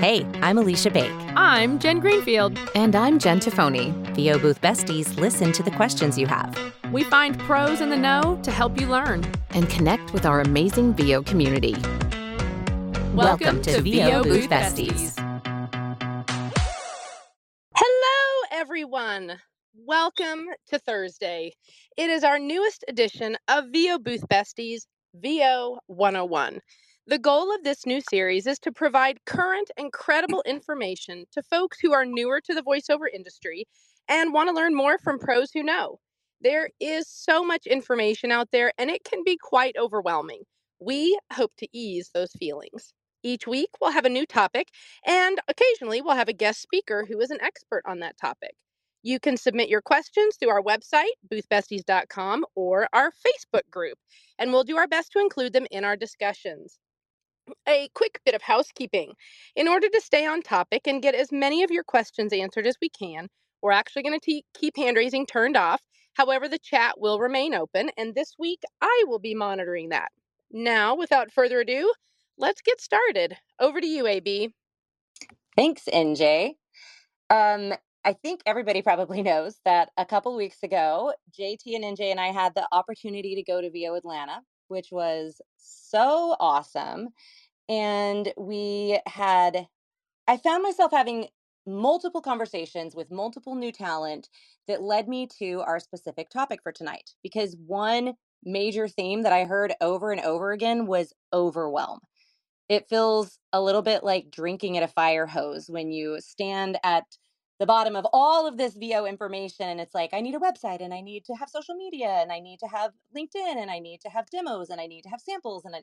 Hey, I'm Alicia Bake. I'm Jen Greenfield. And I'm Jen Tafoni. VO Booth Besties listen to the questions you have. We find pros in the know to help you learn and connect with our amazing VO community. Welcome, Welcome to, to VO Booth Besties. Hello, everyone. Welcome to Thursday. It is our newest edition of VO Booth Besties, VO 101. The goal of this new series is to provide current and credible information to folks who are newer to the voiceover industry and want to learn more from pros who know. There is so much information out there, and it can be quite overwhelming. We hope to ease those feelings. Each week, we'll have a new topic, and occasionally, we'll have a guest speaker who is an expert on that topic. You can submit your questions through our website, boothbesties.com, or our Facebook group, and we'll do our best to include them in our discussions a quick bit of housekeeping. In order to stay on topic and get as many of your questions answered as we can, we're actually going to keep hand raising turned off. However, the chat will remain open, and this week I will be monitoring that. Now, without further ado, let's get started. Over to you, AB. Thanks, NJ. Um, I think everybody probably knows that a couple weeks ago, JT and NJ and I had the opportunity to go to VO Atlanta, which was so awesome and we had I found myself having multiple conversations with multiple new talent that led me to our specific topic for tonight because one major theme that I heard over and over again was overwhelm. It feels a little bit like drinking at a fire hose when you stand at the bottom of all of this VO information and it's like I need a website and I need to have social media and I need to have LinkedIn and I need to have demos and I need to have samples and I,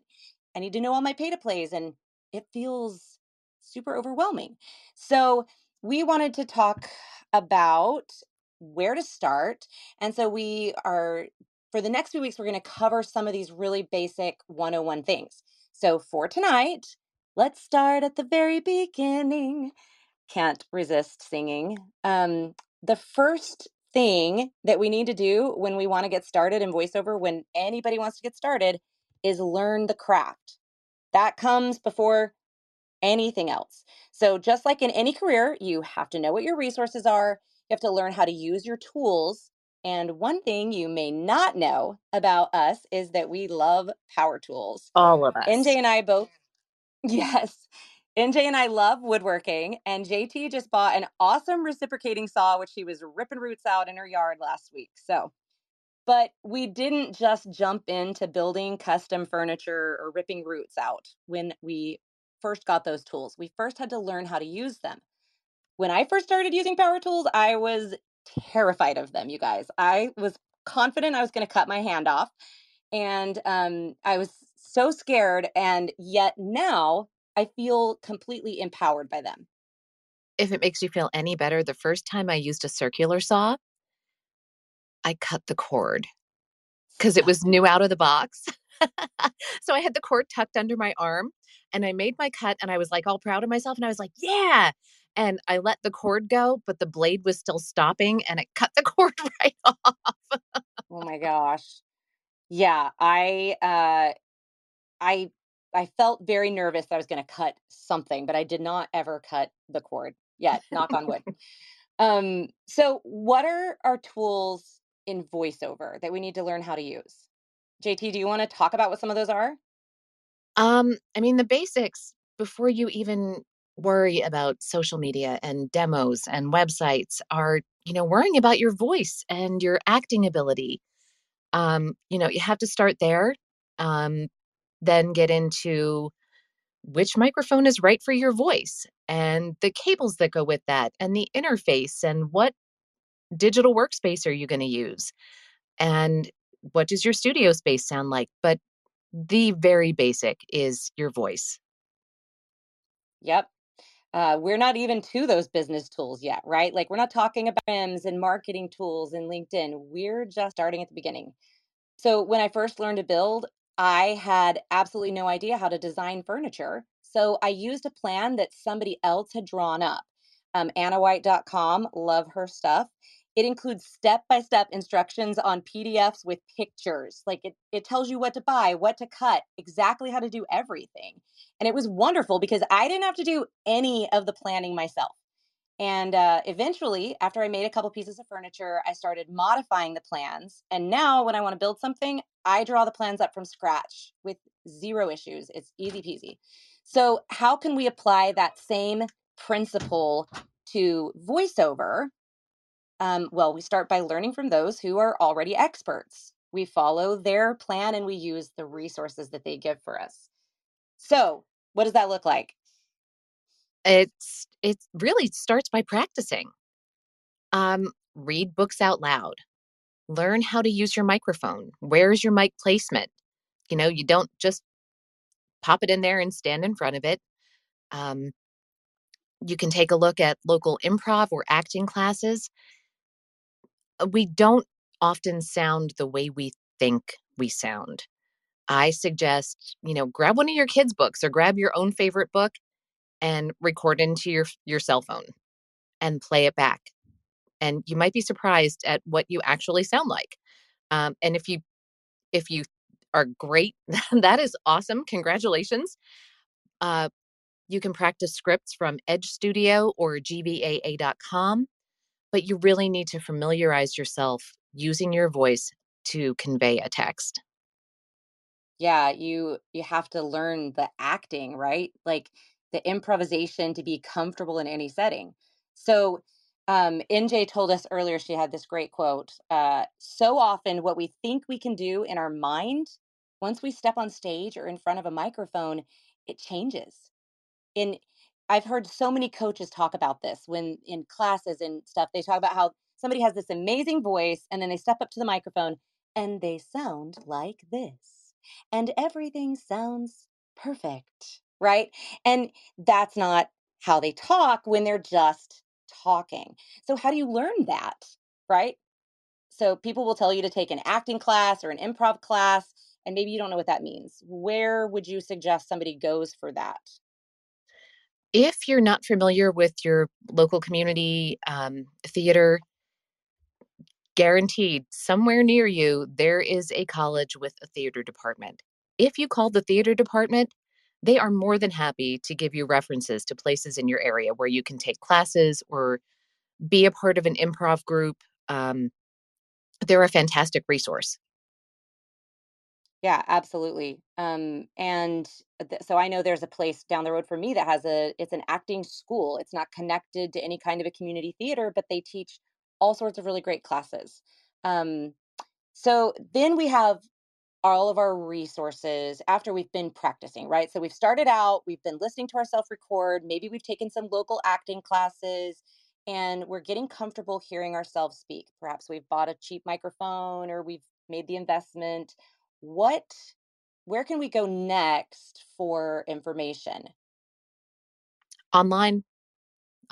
I need to know all my pay to plays and it feels super overwhelming. So we wanted to talk about where to start. And so we are for the next few weeks we're going to cover some of these really basic 101 things. So for tonight, let's start at the very beginning. Can't resist singing. Um the first thing that we need to do when we want to get started in voiceover when anybody wants to get started is learn the craft. That comes before anything else. So, just like in any career, you have to know what your resources are, you have to learn how to use your tools. And one thing you may not know about us is that we love power tools. All of us. NJ and I both, yes. NJ and I love woodworking, and JT just bought an awesome reciprocating saw, which she was ripping roots out in her yard last week. So, but we didn't just jump into building custom furniture or ripping roots out when we first got those tools. We first had to learn how to use them. When I first started using power tools, I was terrified of them, you guys. I was confident I was going to cut my hand off. And um, I was so scared. And yet now I feel completely empowered by them. If it makes you feel any better, the first time I used a circular saw, I cut the cord because it was new out of the box. so I had the cord tucked under my arm and I made my cut and I was like all proud of myself and I was like, yeah. And I let the cord go, but the blade was still stopping and it cut the cord right off. oh my gosh. Yeah, I uh I I felt very nervous that I was going to cut something, but I did not ever cut the cord yet, knock on wood. um so what are our tools in voiceover that we need to learn how to use? JT, do you want to talk about what some of those are? Um, I mean, the basics before you even worry about social media and demos and websites are, you know, worrying about your voice and your acting ability. Um, you know, you have to start there, um, then get into which microphone is right for your voice and the cables that go with that and the interface and what digital workspace are you going to use? And what does your studio space sound like? But the very basic is your voice. Yep. Uh, we're not even to those business tools yet, right? Like we're not talking about RIMs and marketing tools in LinkedIn. We're just starting at the beginning. So when I first learned to build, I had absolutely no idea how to design furniture. So I used a plan that somebody else had drawn up. Um, AnnaWhite.com, love her stuff it includes step-by-step instructions on PDFs with pictures. Like it it tells you what to buy, what to cut, exactly how to do everything. And it was wonderful because I didn't have to do any of the planning myself. And uh, eventually, after I made a couple pieces of furniture, I started modifying the plans. And now, when I want to build something, I draw the plans up from scratch with zero issues. It's easy peasy. So, how can we apply that same principle to voiceover? Um, well, we start by learning from those who are already experts. We follow their plan and we use the resources that they give for us. So, what does that look like? It's it really starts by practicing. Um, read books out loud. Learn how to use your microphone. Where's your mic placement? You know, you don't just pop it in there and stand in front of it. Um, you can take a look at local improv or acting classes. Uh, we don't often sound the way we think we sound. I suggest, you know, grab one of your kids' books or grab your own favorite book and record into your your cell phone and play it back and you might be surprised at what you actually sound like um, and if you if you are great that is awesome congratulations. Uh, you can practice scripts from edge studio or gvaa.com but you really need to familiarize yourself using your voice to convey a text. Yeah you you have to learn the acting right? Like the improvisation to be comfortable in any setting. So, um, NJ told us earlier, she had this great quote. Uh, so often, what we think we can do in our mind, once we step on stage or in front of a microphone, it changes. In I've heard so many coaches talk about this when in classes and stuff, they talk about how somebody has this amazing voice and then they step up to the microphone and they sound like this. And everything sounds perfect right? And that's not how they talk when they're just talking. So, how do you learn that, right? So, people will tell you to take an acting class or an improv class, and maybe you don't know what that means. Where would you suggest somebody goes for that? If you're not familiar with your local community um, theater, guaranteed somewhere near you, there is a college with a theater department. If you call the theater department, they are more than happy to give you references to places in your area where you can take classes or be a part of an improv group. Um, they're a fantastic resource. Yeah, absolutely. Um, and th- so I know there's a place down the road for me that has a it's an acting school. It's not connected to any kind of a community theater, but they teach all sorts of really great classes. Um, so then we have all of our resources after we've been practicing, right? So we've started out, we've been listening to ourselves record, maybe we've taken some local acting classes, and we're getting comfortable hearing ourselves speak. Perhaps we've bought a cheap microphone or we've made the investment. What, where can we go next for information? Online.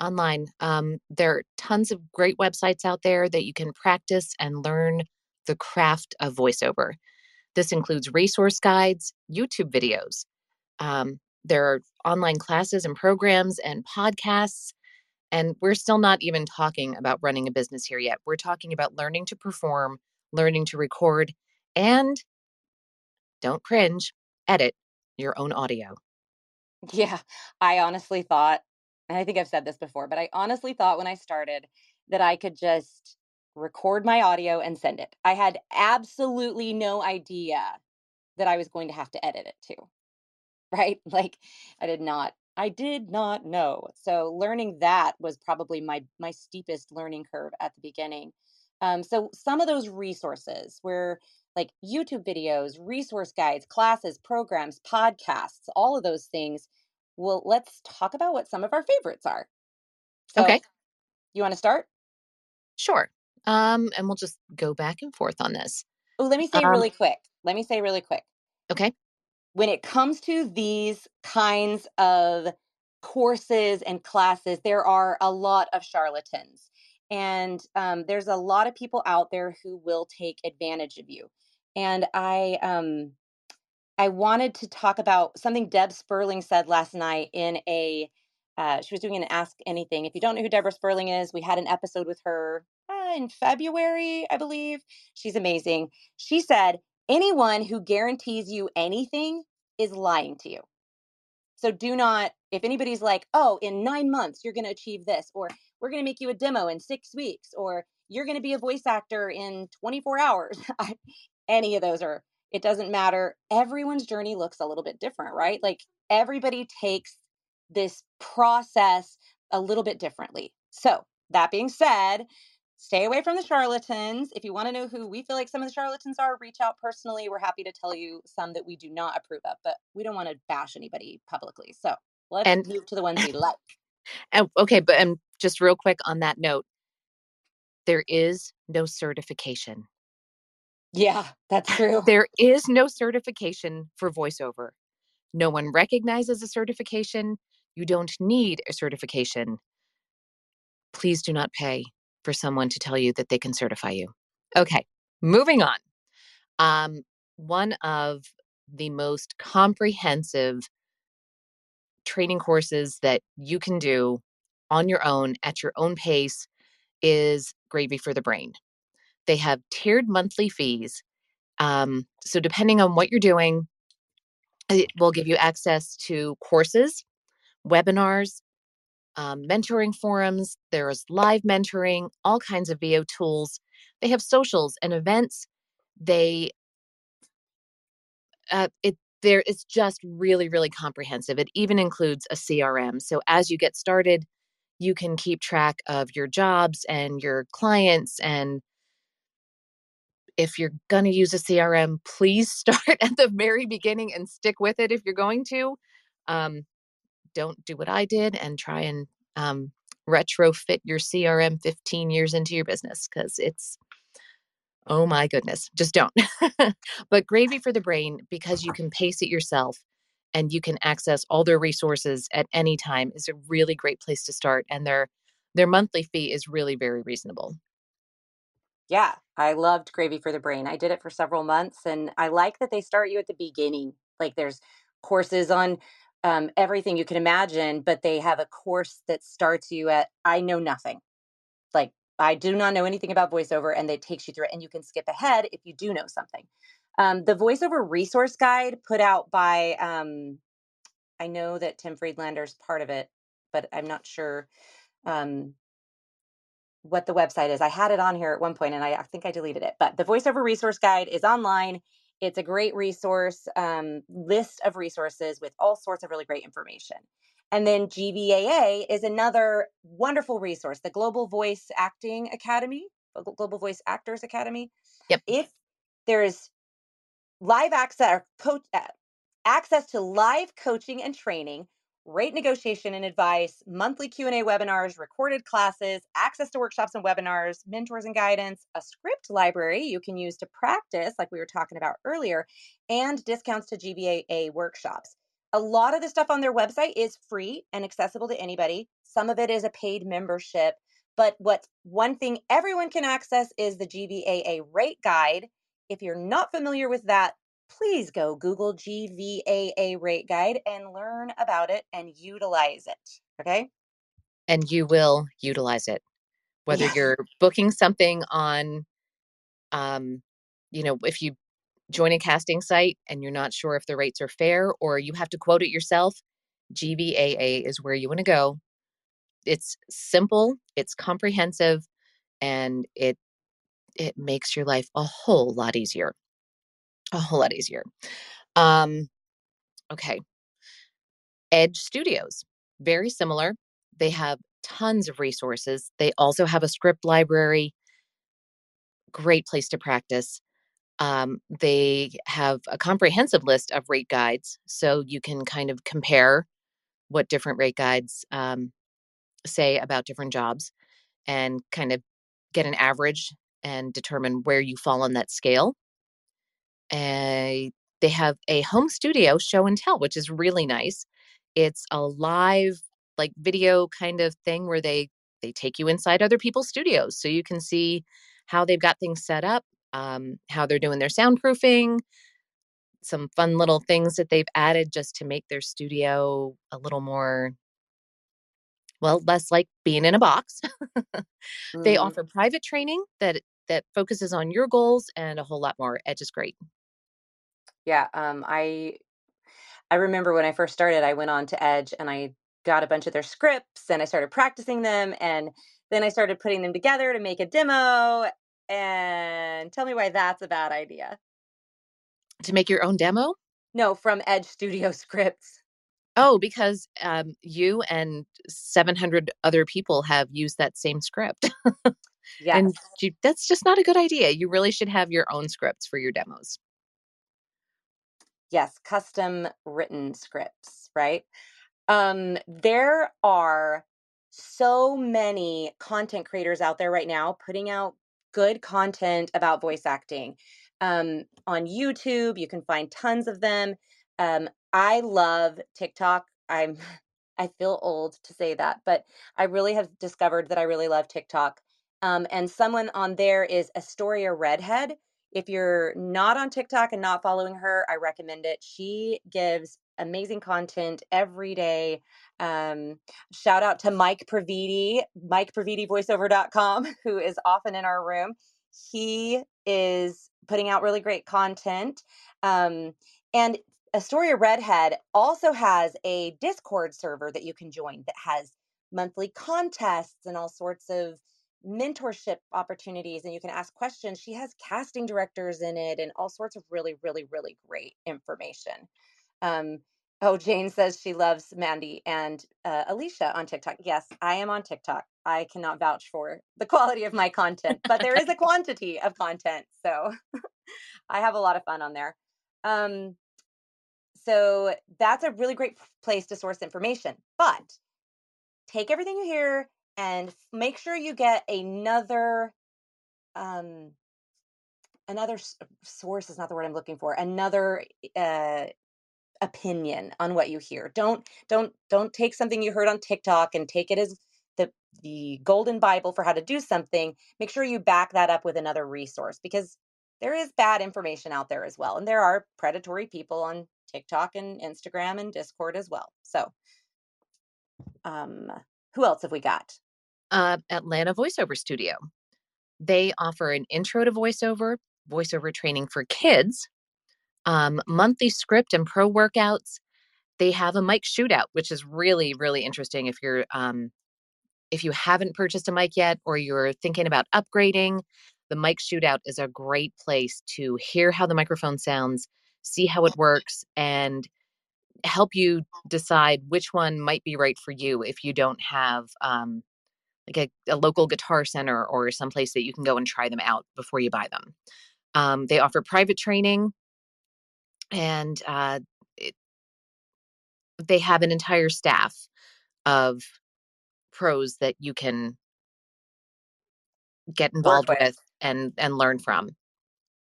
Online. Um, there are tons of great websites out there that you can practice and learn the craft of voiceover. This includes resource guides, YouTube videos. Um, there are online classes and programs and podcasts. And we're still not even talking about running a business here yet. We're talking about learning to perform, learning to record, and don't cringe, edit your own audio. Yeah, I honestly thought, and I think I've said this before, but I honestly thought when I started that I could just record my audio and send it. I had absolutely no idea that I was going to have to edit it too. Right? Like I did not I did not know. So learning that was probably my my steepest learning curve at the beginning. Um, so some of those resources were like YouTube videos, resource guides, classes, programs, podcasts, all of those things. Well, let's talk about what some of our favorites are. So, okay. You want to start? Sure. Um, and we'll just go back and forth on this. Oh, let me say um, really quick. Let me say really quick. Okay. When it comes to these kinds of courses and classes, there are a lot of charlatans. And um, there's a lot of people out there who will take advantage of you. And I um, I wanted to talk about something Deb Sperling said last night in a uh, she was doing an Ask Anything. If you don't know who Deborah Sperling is, we had an episode with her in February, I believe. She's amazing. She said, anyone who guarantees you anything is lying to you. So do not, if anybody's like, oh, in nine months, you're going to achieve this, or we're going to make you a demo in six weeks, or you're going to be a voice actor in 24 hours. Any of those are, it doesn't matter. Everyone's journey looks a little bit different, right? Like everybody takes this process a little bit differently. So, that being said, stay away from the charlatans. If you want to know who we feel like some of the charlatans are, reach out personally. We're happy to tell you some that we do not approve of, but we don't want to bash anybody publicly. So, let's and, move to the ones we like. And, okay, but and just real quick on that note, there is no certification. Yeah, that's true. There is no certification for voiceover. No one recognizes a certification. You don't need a certification. Please do not pay for someone to tell you that they can certify you. Okay, moving on. Um, one of the most comprehensive training courses that you can do on your own at your own pace is Gravy for the Brain. They have tiered monthly fees. Um, so, depending on what you're doing, it will give you access to courses, webinars, um, mentoring forums. There's live mentoring, all kinds of VO tools. They have socials and events. They, uh, it there it's just really really comprehensive. It even includes a CRM. So as you get started, you can keep track of your jobs and your clients and if you're going to use a CRM, please start at the very beginning and stick with it if you're going to. Um, don't do what I did and try and um, retrofit your CRM 15 years into your business because it's, oh my goodness, just don't. but Gravy for the Brain, because you can pace it yourself and you can access all their resources at any time, is a really great place to start. And their their monthly fee is really very reasonable. Yeah, I loved Gravy for the Brain. I did it for several months and I like that they start you at the beginning. Like there's courses on um, everything you can imagine, but they have a course that starts you at I know nothing. Like I do not know anything about voiceover, and it takes you through it, and you can skip ahead if you do know something. Um, the voiceover resource guide put out by um, I know that Tim Friedlander is part of it, but I'm not sure. Um, what the website is. I had it on here at one point and I, I think I deleted it. But the voiceover resource guide is online. It's a great resource um, list of resources with all sorts of really great information. And then GVAA is another wonderful resource, the Global Voice Acting Academy, Global Voice Actors Academy. Yep. If there's live access, coach, uh, access to live coaching and training rate negotiation and advice, monthly Q&A webinars, recorded classes, access to workshops and webinars, mentors and guidance, a script library you can use to practice like we were talking about earlier, and discounts to GVAA workshops. A lot of the stuff on their website is free and accessible to anybody. Some of it is a paid membership, but what one thing everyone can access is the GVAA rate guide. If you're not familiar with that, please go Google GVAA rate guide and learn about it and utilize it. Okay. And you will utilize it. Whether yeah. you're booking something on, um, you know, if you join a casting site and you're not sure if the rates are fair or you have to quote it yourself, GVAA is where you want to go. It's simple, it's comprehensive, and it it makes your life a whole lot easier a whole lot easier. Um, okay. Edge Studios, very similar. They have tons of resources. They also have a script library. Great place to practice. Um, they have a comprehensive list of rate guides, so you can kind of compare what different rate guides um, say about different jobs and kind of get an average and determine where you fall on that scale a they have a home studio show and tell, which is really nice. It's a live like video kind of thing where they they take you inside other people's studios so you can see how they've got things set up, um, how they're doing their soundproofing, some fun little things that they've added just to make their studio a little more well, less like being in a box. they Mm. offer private training that that focuses on your goals and a whole lot more. Edge is great. Yeah, um, I I remember when I first started, I went on to Edge and I got a bunch of their scripts and I started practicing them and then I started putting them together to make a demo. And tell me why that's a bad idea. To make your own demo? No, from Edge Studio Scripts. Oh, because um, you and 700 other people have used that same script. Yes. And you, that's just not a good idea. You really should have your own scripts for your demos. Yes, custom written scripts, right? Um, there are so many content creators out there right now putting out good content about voice acting. Um, on YouTube, you can find tons of them. Um, I love TikTok. I'm I feel old to say that, but I really have discovered that I really love TikTok. Um, and someone on there is Astoria Redhead. If you're not on TikTok and not following her, I recommend it. She gives amazing content every day. Um, shout out to Mike Praviti, MikePravitiVoiceover.com, who is often in our room. He is putting out really great content. Um, and Astoria Redhead also has a Discord server that you can join that has monthly contests and all sorts of mentorship opportunities and you can ask questions. She has casting directors in it and all sorts of really, really, really great information. Um, oh, Jane says she loves Mandy and uh, Alicia on TikTok. Yes, I am on TikTok. I cannot vouch for the quality of my content, but there is a quantity of content. So I have a lot of fun on there. Um, so that's a really great place to source information. But take everything you hear and make sure you get another um another source is not the word i'm looking for another uh opinion on what you hear. Don't don't don't take something you heard on tiktok and take it as the the golden bible for how to do something. Make sure you back that up with another resource because there is bad information out there as well and there are predatory people on tiktok and instagram and discord as well. So um who else have we got uh, Atlanta Voiceover Studio. They offer an intro to voiceover, voiceover training for kids, um, monthly script and pro workouts. They have a mic shootout, which is really, really interesting if you're um, if you haven't purchased a mic yet or you're thinking about upgrading. The mic shootout is a great place to hear how the microphone sounds, see how it works, and help you decide which one might be right for you if you don't have um, like a, a, local guitar center or someplace that you can go and try them out before you buy them. Um, they offer private training and uh, it, they have an entire staff of pros that you can get involved with. with and and learn from.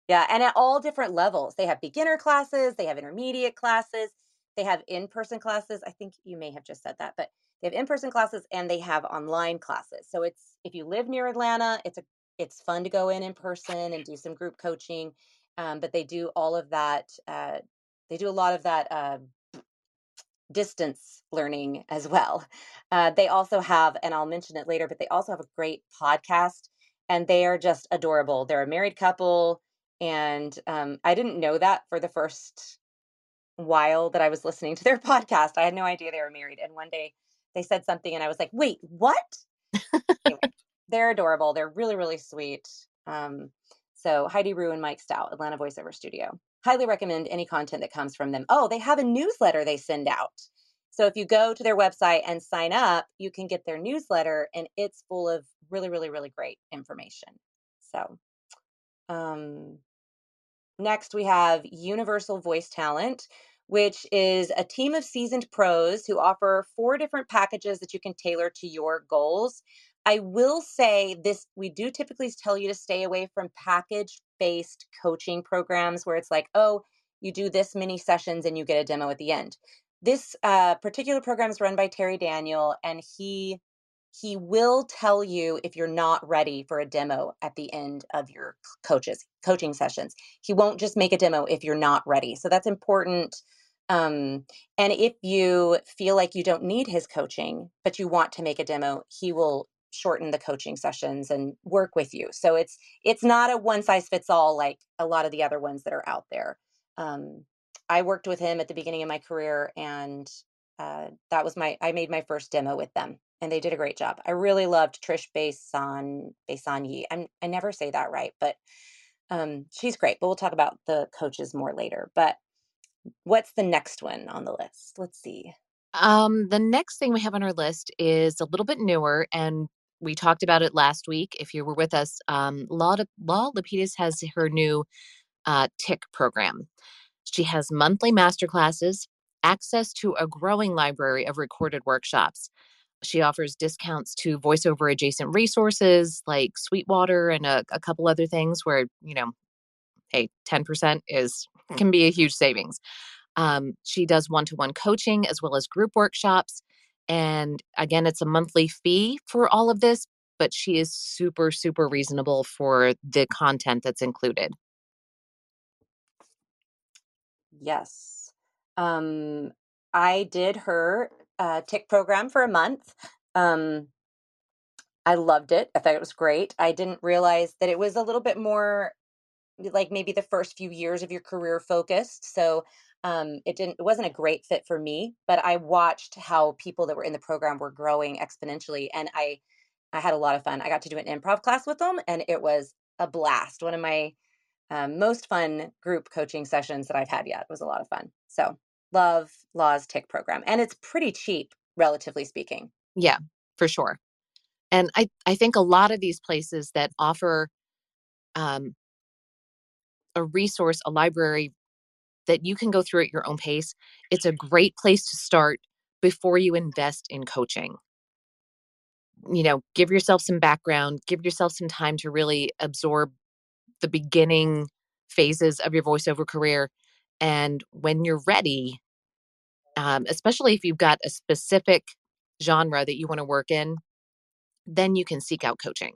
Yeah, and at all different levels. They have beginner classes, they have intermediate classes, they have in-person classes. I think you may have just said that, but they have in-person classes and they have online classes. So it's if you live near Atlanta, it's a it's fun to go in in person and do some group coaching. Um, but they do all of that. Uh, they do a lot of that uh, distance learning as well. Uh, they also have, and I'll mention it later, but they also have a great podcast, and they are just adorable. They're a married couple, and um, I didn't know that for the first while that I was listening to their podcast. I had no idea they were married, and one day they said something and I was like, wait, what? anyway, they're adorable. They're really, really sweet. Um, so Heidi Rew and Mike Stout, Atlanta Voiceover Studio. Highly recommend any content that comes from them. Oh, they have a newsletter they send out. So if you go to their website and sign up, you can get their newsletter and it's full of really, really, really great information. So um, next we have Universal Voice Talent which is a team of seasoned pros who offer four different packages that you can tailor to your goals. I will say this we do typically tell you to stay away from package based coaching programs where it's like, oh, you do this many sessions and you get a demo at the end. This uh, particular program is run by Terry Daniel, and he he will tell you if you're not ready for a demo at the end of your coaches coaching sessions. He won't just make a demo if you're not ready. So that's important Um, and if you feel like you don't need his coaching, but you want to make a demo, he will shorten the coaching sessions and work with you. So it's it's not a one size fits all like a lot of the other ones that are out there. Um, I worked with him at the beginning of my career, and uh, that was my I made my first demo with them, and they did a great job. I really loved Trish Basan Basanyi. I'm I never say that right, but um, she's great. But we'll talk about the coaches more later. But what's the next one on the list? Let's see. Um, the next thing we have on our list is a little bit newer, and we talked about it last week. If you were with us, um, Lau, Lau Lapides has her new uh, TIC program. She has monthly master classes, access to a growing library of recorded workshops. She offers discounts to voiceover adjacent resources like Sweetwater and a, a couple other things where, you know, hey, 10% is can be a huge savings. Um, she does one to one coaching as well as group workshops. And again, it's a monthly fee for all of this, but she is super, super reasonable for the content that's included. Yes. Um, I did her uh, TIC program for a month. Um, I loved it. I thought it was great. I didn't realize that it was a little bit more like maybe the first few years of your career focused. So um, it didn't it wasn't a great fit for me, but I watched how people that were in the program were growing exponentially and I I had a lot of fun. I got to do an improv class with them and it was a blast. One of my um, most fun group coaching sessions that I've had yet. It was a lot of fun. So love Lau's TIC program. And it's pretty cheap, relatively speaking. Yeah, for sure. And I, I think a lot of these places that offer um, a resource, a library that you can go through at your own pace, it's a great place to start before you invest in coaching. You know, give yourself some background, give yourself some time to really absorb the beginning phases of your voiceover career. And when you're ready, um, especially if you've got a specific genre that you want to work in, then you can seek out coaching.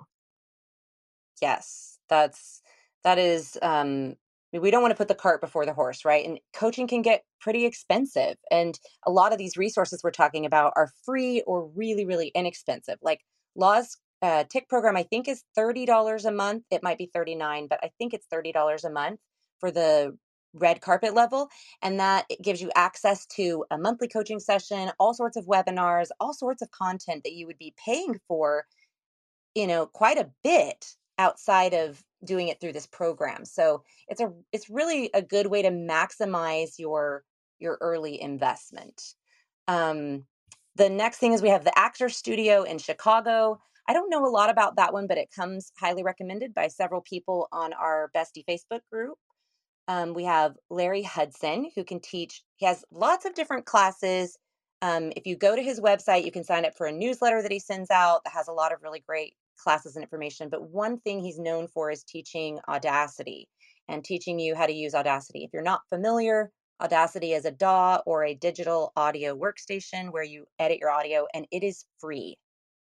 Yes, that's that is um we don't want to put the cart before the horse, right? And coaching can get pretty expensive. And a lot of these resources we're talking about are free or really, really inexpensive. Like Lau's uh, TIC program, I think, is $30 a month. It might be 39 but I think it's $30 a month for the red carpet level. And that gives you access to a monthly coaching session, all sorts of webinars, all sorts of content that you would be paying for, you know, quite a bit outside of doing it through this program. So it's a it's really a good way to maximize your your early investment. Um, the next thing is we have the Actor Studio in Chicago. I don't know a lot about that one, but it comes highly recommended by several people on our Bestie Facebook group. Um, we have Larry Hudson, who can teach. He has lots of different classes. Um, if you go to his website, you can sign up for a newsletter that he sends out that has a lot of really great classes and information, but one thing he's known for is teaching Audacity and teaching you how to use Audacity. If you're not familiar, Audacity is a DAW or a digital audio workstation where you edit your audio and it is free.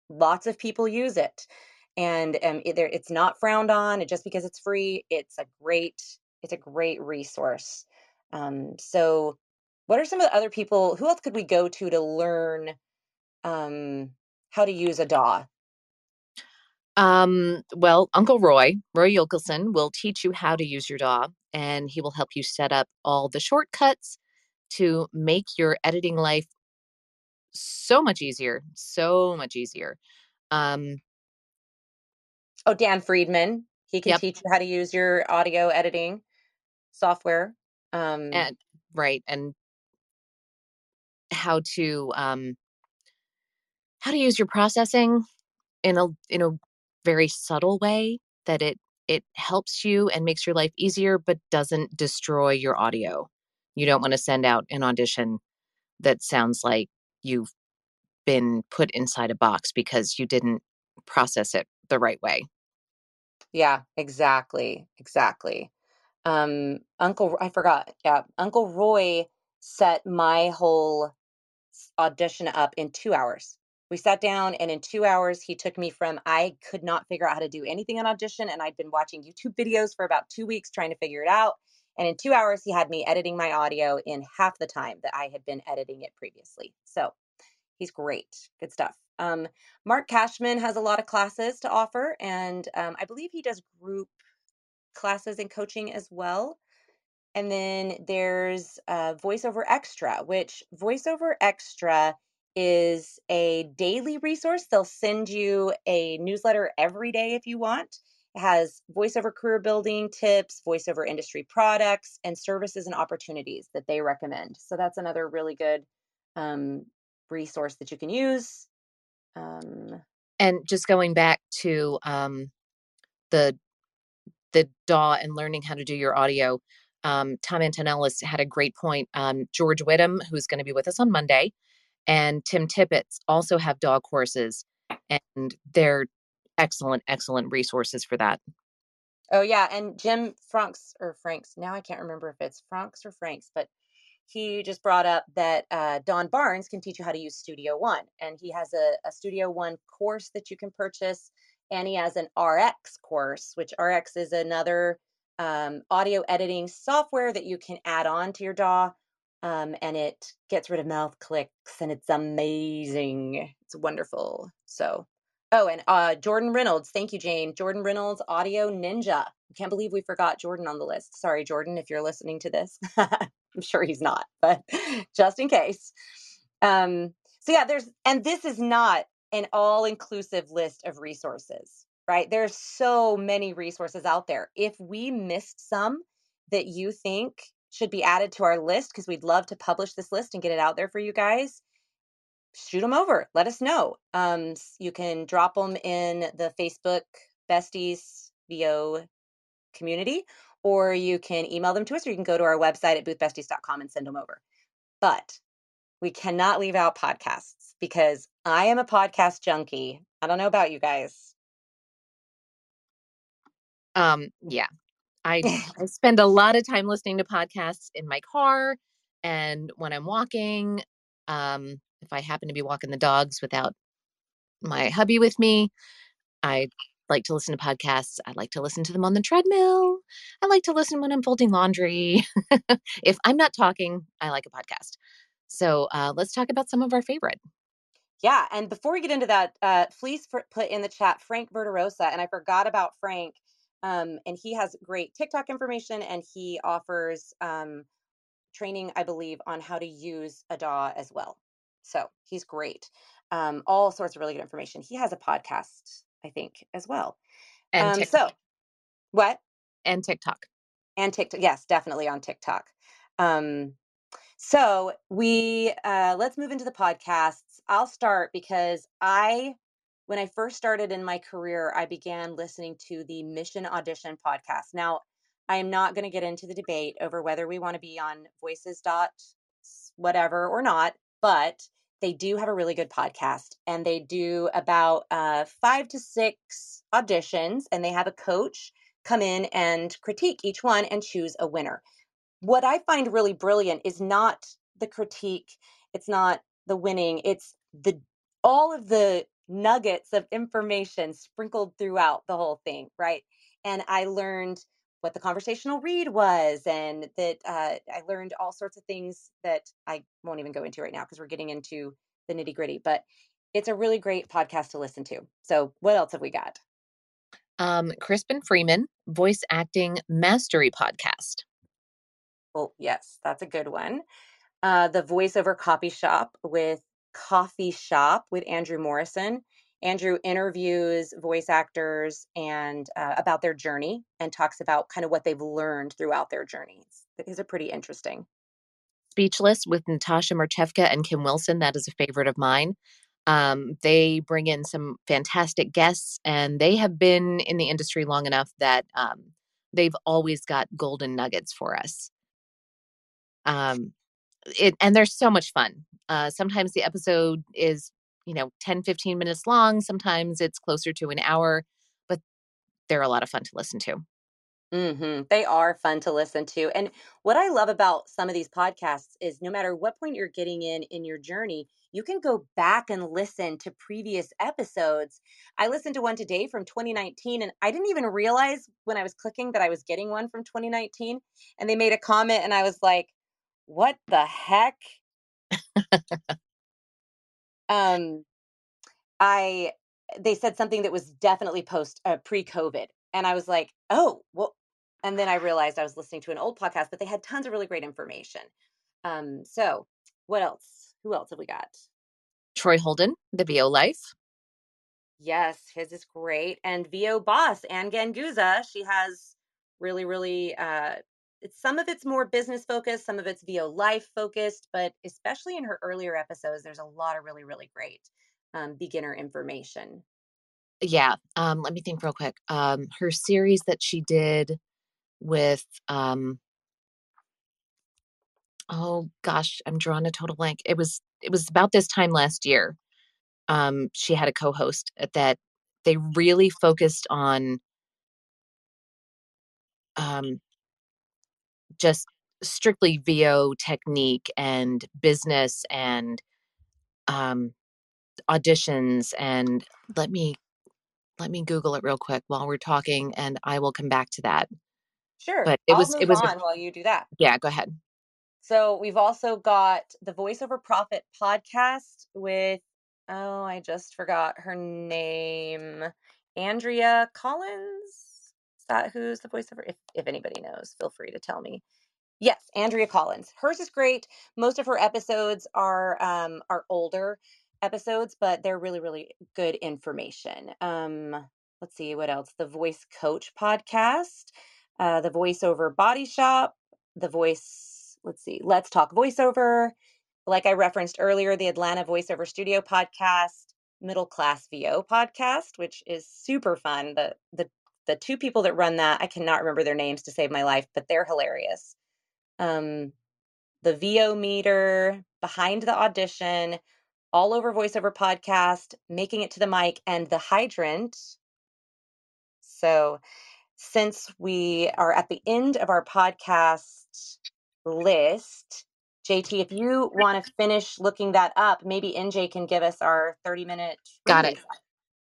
Lots of people use it. And um, it, it's not frowned on just because it's free. It's a great, it's a great resource. Um, so, what are some of the other people? Who else could we go to to learn um, how to use a DAW? Um, well, Uncle Roy, Roy Yokelson, will teach you how to use your DAW and he will help you set up all the shortcuts to make your editing life so much easier, so much easier. Um, oh, Dan Friedman, he can yep. teach you how to use your audio editing software. Um, and right, and how to um, how to use your processing in a in a very subtle way that it it helps you and makes your life easier but doesn't destroy your audio. You don't want to send out an audition that sounds like you've been put inside a box because you didn't process it the right way. Yeah, exactly. Exactly. Um Uncle I forgot. Yeah, Uncle Roy set my whole audition up in 2 hours we sat down and in two hours he took me from i could not figure out how to do anything on audition and i'd been watching youtube videos for about two weeks trying to figure it out And in two hours, he had me editing my audio in half the time that I had been editing it previously. So he's great. Good stuff. Um, Marc Cashman has a lot of classes to offer, and um, I believe he does group classes and coaching as well. And then there's uh, VoiceOver Extra, which VoiceOver Extra is a daily resource. They'll send you a newsletter every day if you want. It has voiceover career building tips, voiceover industry products, and services and opportunities that they recommend. So that's another really good um, resource that you can use. Um, and just going back to um, the the DAW and learning how to do your audio, um, Tom Antonellis had a great point. Um, George Whittam, who's going to be with us on Monday, and Tim Tippets also have DAW courses, and they're excellent, excellent resources for that. Oh yeah, and Jim Franks or Franks. Now I can't remember if it's Franks or Franks, but he just brought up that uh, Don Baarns can teach you how to use Studio One, and he has a, a Studio One course that you can purchase, and he has an RX course, which RX is another um, audio editing software that you can add on to your DAW um, and it gets rid of mouth clicks and it's amazing. It's wonderful. So, oh, and uh, Jordan Reynolds. Thank you, Jane. Jordan Reynolds, Audio Ninja. I can't believe we forgot Jordan on the list. Sorry, Jordan, if you're listening to this. I'm sure he's not, but just in case. Um, so, yeah, there's, and this is not an all inclusive list of resources, right? There's so many resources out there. If we missed some that you think should be added to our list because we'd love to publish this list and get it out there for you guys shoot them over let us know um, you can drop them in the facebook besties vo community or you can email them to us or you can go to our website at boothbesties.com and send them over but we cannot leave out podcasts because i am a podcast junkie i don't know about you guys um yeah I, I spend a lot of time listening to podcasts in my car and when I'm walking. Um, if I happen to be walking the dogs without my hubby with me, I like to listen to podcasts. I like to listen to them on the treadmill. I like to listen when I'm folding laundry. if I'm not talking, I like a podcast. So uh, let's talk about some of our favorite. Yeah, and before we get into that, uh, please put in the chat Frank Verderosa, and I forgot about Frank. Um, and he has great TikTok information and he offers um, training, I believe, on how to use a DAW as well. So he's great. Um, all sorts of really good information. He has a podcast, I think, as well. And um, so, what? And TikTok. And TikTok. Yes, definitely on TikTok. Um, so we uh, let's move into the podcasts. I'll start because I when I first started in my career, I began listening to the Mission Audition podcast. Now, I am not going to get into the debate over whether we want to be on voices dot whatever or not, but they do have a really good podcast and they do about uh, five to six auditions and they have a coach come in and critique each one and choose a winner. What I find really brilliant is not the critique, it's not the winning, it's the all of the nuggets of information sprinkled throughout the whole thing, right? And I learned what the conversational read was, and that uh, I learned all sorts of things that I won't even go into right now because we're getting into the nitty gritty. But it's a really great podcast to listen to. So, what else have we got? Um, Crispin Freeman, Voice Acting Mastery Podcast. Well, yes, that's a good one. Uh, the Voiceover Copy Shop with coffee shop with Andrew Morrison. Andrew interviews voice actors and uh, about their journey and talks about kind of what they've learned throughout their journeys. These are pretty interesting. Speechless with Natasha Marchewka and Kim Wilson. That is a favorite of mine. Um, they bring in some fantastic guests, and they have been in the industry long enough that um, they've always got golden nuggets for us. Um, it and they're so much fun. Uh, sometimes the episode is, you know, 10, 15 minutes long. Sometimes it's closer to an hour, but they're a lot of fun to listen to. Mm-hmm. They are fun to listen to. And what I love about some of these podcasts is no matter what point you're getting in in your journey, you can go back and listen to previous episodes. I listened to one today from 2019 and I didn't even realize when I was clicking that I was getting one from 2019 and they made a comment and I was like, "What the heck?" um I they said something that was definitely post uh, pre-COVID and I was like, "Oh, well and then I realized I was listening to an old podcast, but they had tons of really great information. Um, so what else? Who else have we got? Troy Holden, the VO Life. Yes, his is great. And VO boss, Anne Ganguzza, she has really, really uh it's some of it's more business focused, some of it's VO life focused, but especially in her earlier episodes, there's a lot of really, really great um, beginner information. Yeah. Um, let me think real quick. Um, her series that she did with um oh gosh, I'm drawing a total blank. It was it was about this time last year. Um, she had a co-host that they really focused on um just strictly VO technique and business and um auditions and let me let me google it real quick while we're talking and I will come back to that. Sure. But it I'll was move it was on while you do that. yeah, go ahead. So we've also got the Voiceover Profit podcast with oh, I just forgot her name. Andrea Collins. That who's the voiceover? If if anybody knows, feel free to tell me. Yes, Andrea Collins. Hers is great. Most of her episodes are um are older episodes, but they're really really good information. Um let's see what else. The Voice Coach podcast, uh the Voiceover Body Shop, the Voice let's see. Let's Talk Voiceover. Like I referenced earlier, the Atlanta Voiceover Studio podcast, Middle Class VO podcast, which is super fun. The the the two people that run that, I cannot remember their names to save my life, but they're hilarious um, the VO meter, behind the audition, all over voiceover podcast, making it to the mic, and the hydrant. So, since we are at the end of our podcast list, JT, if you want to finish looking that up, maybe NJ can give us our 30 minute. Got it.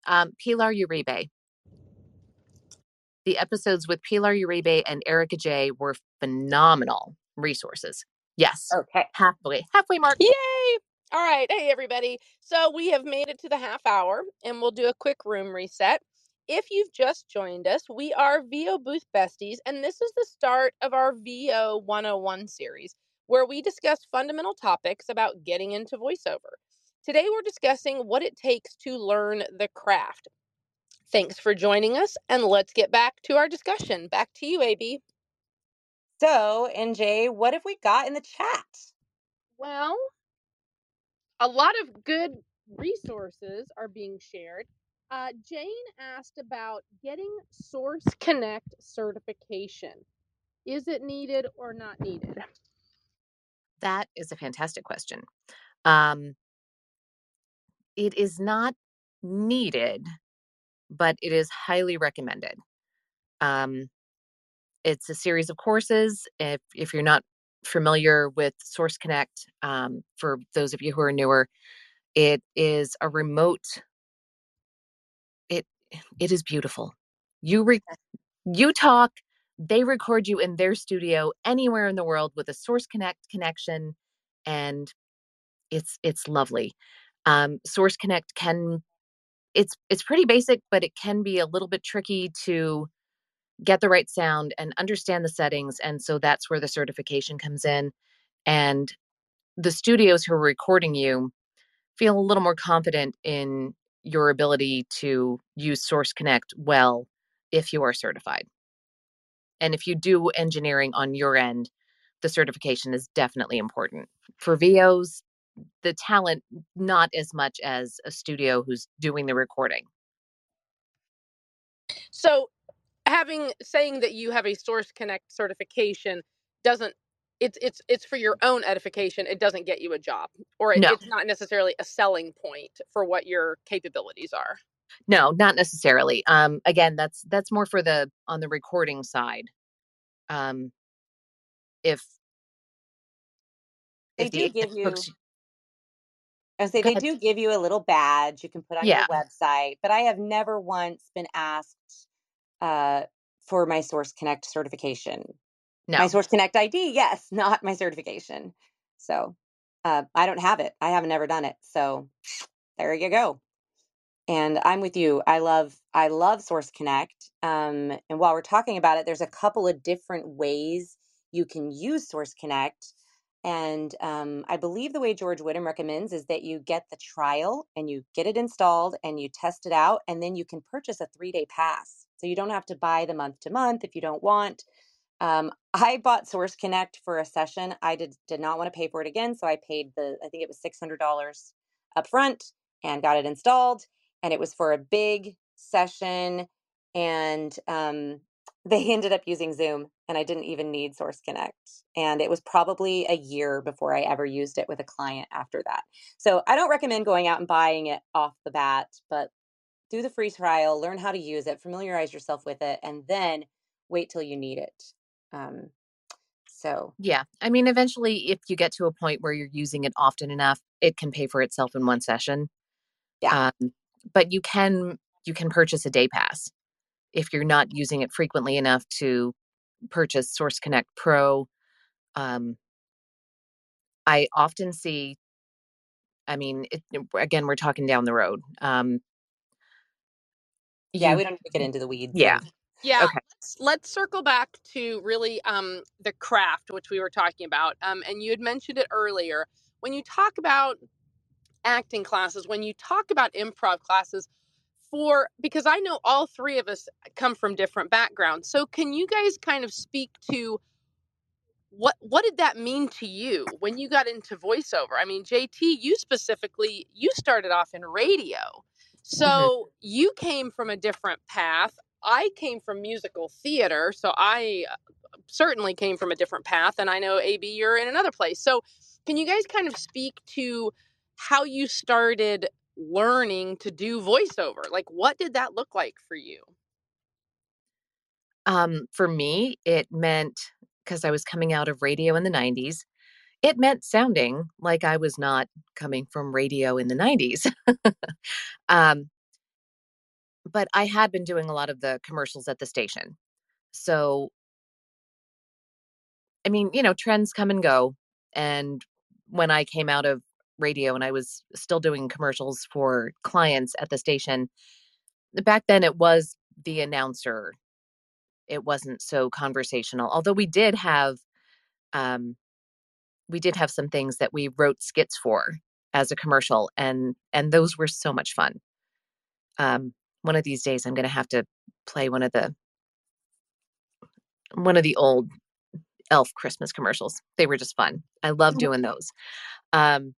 Um, Pilar Uribe. The episodes with Pilar Uribe and Erica J were phenomenal resources. Yes. Okay. Halfway, halfway mark. Yay! All right. Hey, everybody. So we have made it to the half hour and we'll do a quick room reset. If you've just joined us, we are VO Booth Besties, and this is the start of our VO 101 series where we discuss fundamental topics about getting into voiceover. Today, we're discussing what it takes to learn the craft. Thanks for joining us, and let's get back to our discussion. Back to you, AB. So, NJ, what have we got in the chat? Well, a lot of good resources are being shared. Uh, Jane asked about getting Source Connect certification. Is it needed or not needed? That is a fantastic question. Um, it is not needed, but it is highly recommended. Um, it's a series of courses. If if you're not familiar with Source Connect, um, for those of you who are newer, it is a remote. It it is beautiful. You re, you talk. They record you in their studio anywhere in the world with a Source Connect connection, and it's it's lovely. Um, Source Connect can it's it's pretty basic, but it can be a little bit tricky to get the right sound and understand the settings. And so that's where the certification comes in. And the studios who are recording you feel a little more confident in your ability to use Source Connect well if you are certified. And if you do engineering on your end, the certification is definitely important. For VOs, the talent not as much as a studio who's doing the recording. So having saying that you have a source connect certification doesn't it's it's it's for your own edification it doesn't get you a job or it, No. it's not necessarily a selling point for what your capabilities are No, not necessarily. Um, again, that's that's more for the on the recording side. Um, if they if do the give you books, I say they do give you a little badge you can put on Yeah. your website, but I have never once been asked uh, for my Source Connect certification. no, My Source Connect ID, yes, not my certification. So uh, I don't have it. I haven't ever done it. So there you go. And I'm with you. I love I love Source Connect. Um, and while we're talking about it, there's a couple of different ways you can use Source Connect. And um, I believe the way George Whittam recommends is that you get the trial and you get it installed and you test it out, and then you can purchase a three day pass. So you don't have to buy the month to month if you don't want. Um, I bought Source Connect for a session. I did did not want to pay for it again, so I paid the I think it was six hundred dollars up front and got it installed. And it was for a big session, and um, they ended up using Zoom, and I didn't even need Source Connect. And it was probably a year before I ever used it with a client after that. So I don't recommend going out and buying it off the bat, but do the free trial, learn how to use it, familiarize yourself with it, and then wait till you need it. Um, so yeah. I mean, eventually, if you get to a point where you're using it often enough, it can pay for itself in one session. Yeah. Um, but you can you can purchase a day pass if you're not using it frequently enough to purchase Source Connect Pro. Um, I often see. I mean, it, again, we're talking down the road. Um, yeah, you- we don't need to get into the weeds. Yeah. of- Yeah, Okay. let's, let's circle back to really um, the craft, which we were talking about. Um, and you had mentioned it earlier. When you talk about acting classes, when you talk about improv classes, for because I know all three of us come from different backgrounds. So can you guys kind of speak to what what did that mean to you when you got into voiceover? I mean, JT, you specifically, you started off in radio. So you came from a different path. I came from musical theater, so I uh, certainly came from a different path and I know AB you're in another place. So can you guys kind of speak to how you started learning to do voiceover? Like what did that look like for you? Um, for me, it meant because I was coming out of radio in the 90s, it meant sounding like I was not coming from radio in the 90s. um, but I had been doing a lot of the commercials at the station. So, I mean, you know, trends come and go. And when I came out of radio and I was still doing commercials for clients at the station, back then it was the announcer. It wasn't so conversational although we did have um we did have some things that we wrote skits for as a commercial and and those were so much fun. Um one of these days i'm going to have to play one of the one of the old elf christmas commercials. They were just fun. I love doing those. Um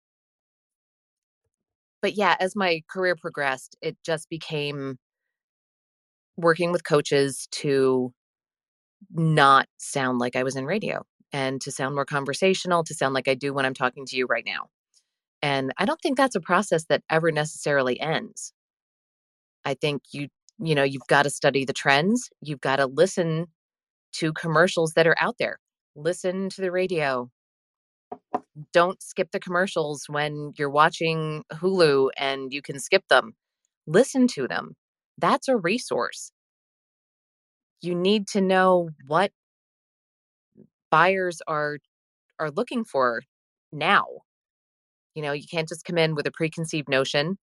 but yeah as my career progressed it just became working with coaches to not sound like I was in radio and to sound more conversational, to sound like I do when I'm talking to you right now. And I don't think that's a process that ever necessarily ends. I think you, you know, you've got to study the trends. You've got to listen to commercials that are out there. Listen to the radio. Don't skip the commercials when you're watching Hulu and you can skip them. Listen to them. That's a resource you need to know what buyers are are looking for now you know you can't just come in with a preconceived notion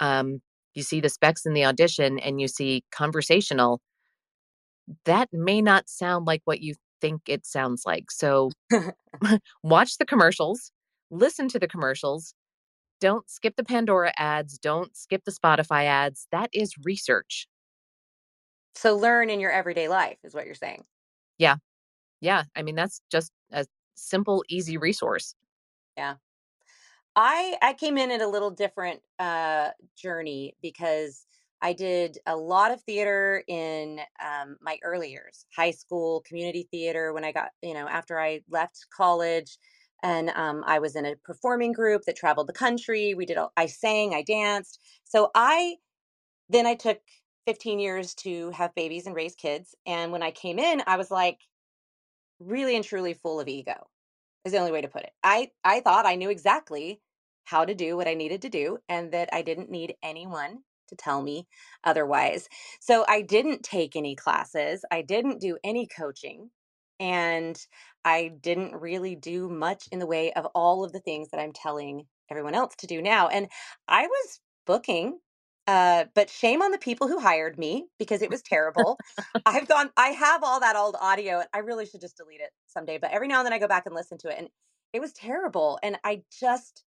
um, you see the specs in the audition and you see conversational that may not sound like what you think it sounds like so watch the commercials listen to the commercials don't skip the pandora ads don't skip the spotify ads that is research So learn in your everyday life is what you're saying. yeah Yeah. i mean that's just a simple easy resource Yeah. I I came in at a little different uh, journey because I did a lot of theater in um, my early years, high school, community theater. When I got, you know, after I left college, and um, I was in a performing group that traveled the country. We did, all, I sang, I danced. So I then I took 15 years to have babies and raise kids. And when I came in, I was like really and truly full of ego. Is the only way to put it. I I thought I knew exactly how to do what I needed to do and that I didn't need anyone to tell me otherwise. So I didn't take any classes. I didn't do any coaching. And I didn't really do much in the way of all of the things that I'm telling everyone else to do now. And I was booking uh, but shame on the people who hired me because it was terrible. I've gone, I have all that old audio. And I really should just delete it someday. But every now and then I go back and listen to it, and it was terrible. And I just,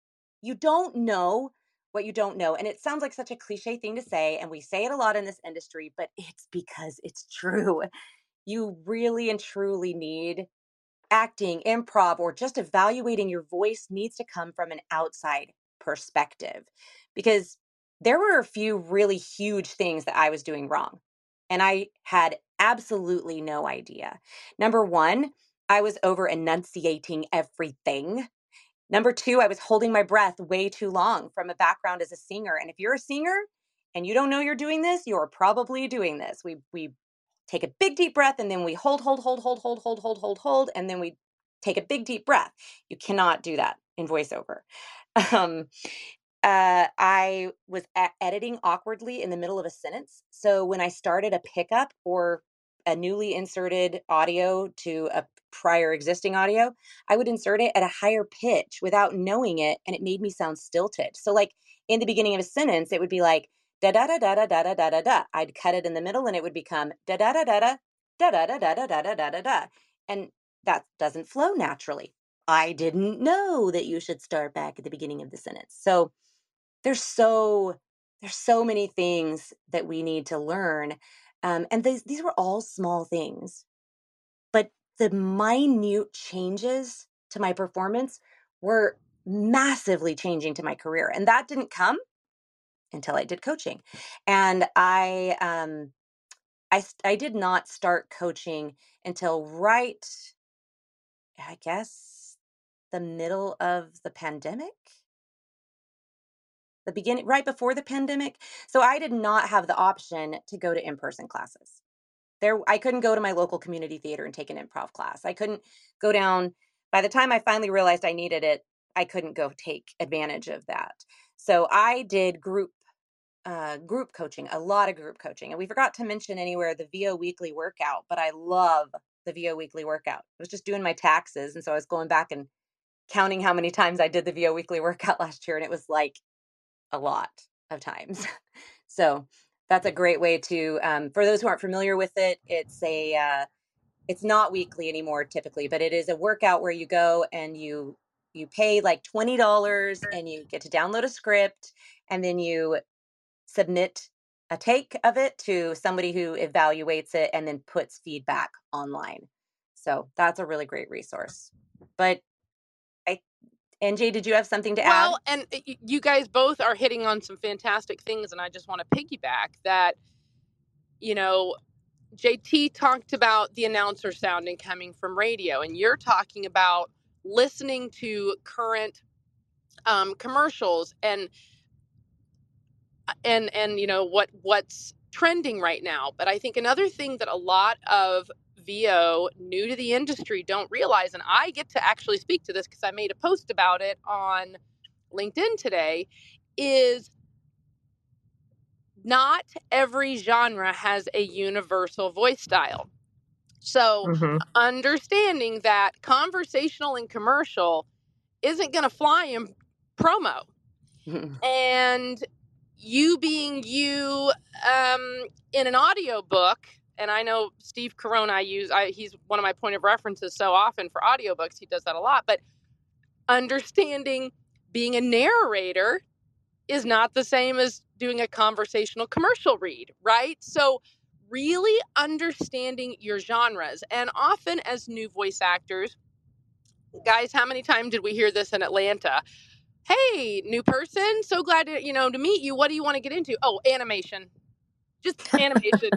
you don't know what you don't know. And it sounds like such a cliche thing to say, and we say it a lot in this industry, but it's because it's true. You really and truly need acting, improv, or just evaluating your voice needs to come from an outside perspective because there were a few really huge things that I was doing wrong. And I had absolutely no idea. Number one, I was over enunciating everything. Number two, I was holding my breath way too long from a background as a singer. And if you're a singer and you don't know you're doing this, you're probably doing this. We we take a big deep breath and then we hold, hold, hold, hold, hold, hold, hold, hold, hold, and then we take a big deep breath. You cannot do that in voiceover. Um, uh, I was a- editing awkwardly in the middle of a sentence. So when I started a pickup or a newly inserted audio to a prior existing audio, I would insert it at a higher pitch without knowing it, and it made me sound stilted. So, like in the beginning of a sentence, it would be like da da da da da da da da da da. I'd cut it in the middle, and it would become da da da da da da da da da da da da da da da, and that doesn't flow naturally. I didn't know that you should start back at the beginning of the sentence. So there's so there's so many things that we need to learn um, and these these were all small things the minute changes to my performance were massively changing to my career and that didn't come until i did coaching and i um i i did not start coaching until right i guess the middle of the pandemic the beginning right before the pandemic. So I did not have the option to go to in-person classes. There I couldn't go to my local community theater and take an improv class. I couldn't go down by the time I finally realized I needed it, I couldn't go take advantage of that. So I did group uh, group coaching, a lot of group coaching. And we forgot to mention anywhere the VO weekly workout, but I love the VO weekly workout. I was just doing my taxes. And so I was going back and counting how many times I did the VO weekly workout last year. And it was like a lot of times. so that's a great way to, um, for those who aren't familiar with it, it's a, uh, it's not weekly anymore typically, but it is a workout where you go and you you pay like $20 and you get to download a script and then you submit a take of it to somebody who evaluates it and then puts feedback online. So that's a really great resource. But NJ, did you have something to add? Well, and uh, you guys both are hitting on some fantastic things, and I just want to piggyback that, you know, JT talked about the announcer sounding coming from radio, and you're talking about listening to current um, commercials and uh, and and you know what what's trending right now. But I think another thing that a lot of VO new to the industry don't realize, and I get to actually speak to this because I made a post about it on LinkedIn today, is not every genre has a universal voice style. So, mm-hmm. understanding that conversational and commercial isn't going to fly in promo. and you being you um, in an audio book and I know Steve Corona I use I, he's one of my point of references so often for audiobooks he does that a lot but understanding being a narrator is not the same as doing a conversational commercial read right? So really understanding your genres and often as new voice actors guys how many times did we hear this in Atlanta? Hey new person so glad to you know to meet you what do you want to get into? Oh animation. Just animation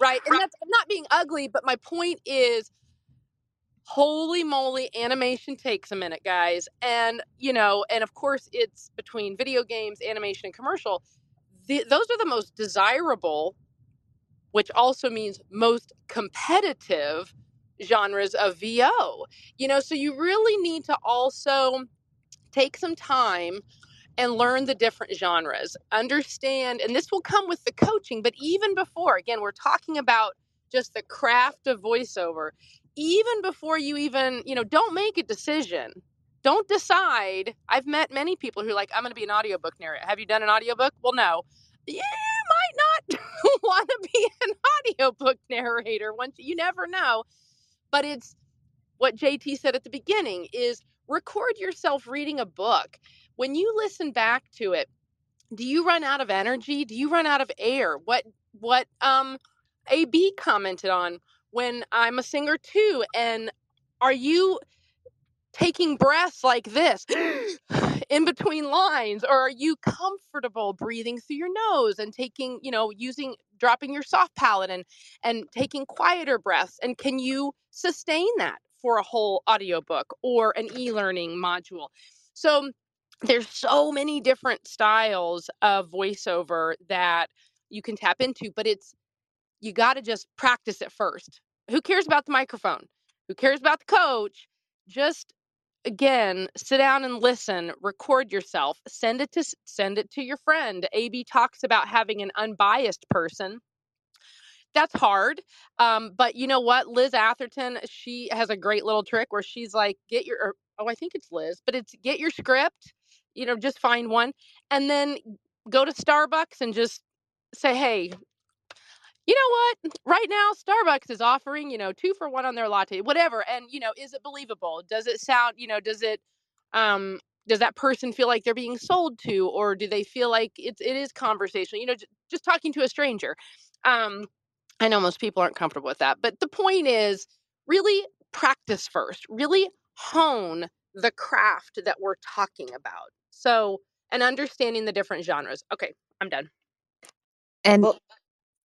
right? And that's I'm not being ugly, but my point is holy moly animation takes a minute guys and you know and of course it's between video games animation and commercial the, those are the most desirable, which also means most competitive genres of VO. You know, so you really need to also take some time and learn the different genres. Understand, and this will come with the coaching, but even before, again, we're talking about just the craft of voiceover. Even before you even, you know, don't make a decision. Don't decide. I've met many people who are like, I'm going to be an audiobook narrator. Have you done an audiobook? Well, no. You might not want to be an audiobook narrator once you never know. But it's what JT said at the beginning is record yourself reading a book. When you listen back to it, do you run out of energy? Do you run out of air? What what um AB commented on when I'm a singer too and are you taking breaths like this in between lines or are you comfortable breathing through your nose and taking you know using dropping your soft palate and and taking quieter breaths and can you sustain that for a whole audiobook or an e-learning module so there's so many different styles of voiceover that you can tap into but it's you got to just practice it first. Who cares about the microphone? Who cares about the coach? Just again sit down and listen record yourself send it to send it to your friend. Ab talks about having an unbiased person. That's hard um, but you know what? Liz atherton she has a great little trick where she's like get your oh i think it's liz but it's get your script you know just find one and then go to starbucks and just say hey you know what? Right now, Starbucks is offering, you know, two for one on their latte, whatever. And, you know, is it believable? Does it sound, you know, does it, um, does that person feel like they're being sold to, or do they feel like it's, it is conversational, you know, j- just talking to a stranger? Um, I know most people aren't comfortable with that, but the point is really practice first, really hone the craft that we're talking about. So, and understanding the different genres. Okay, I'm done. And well,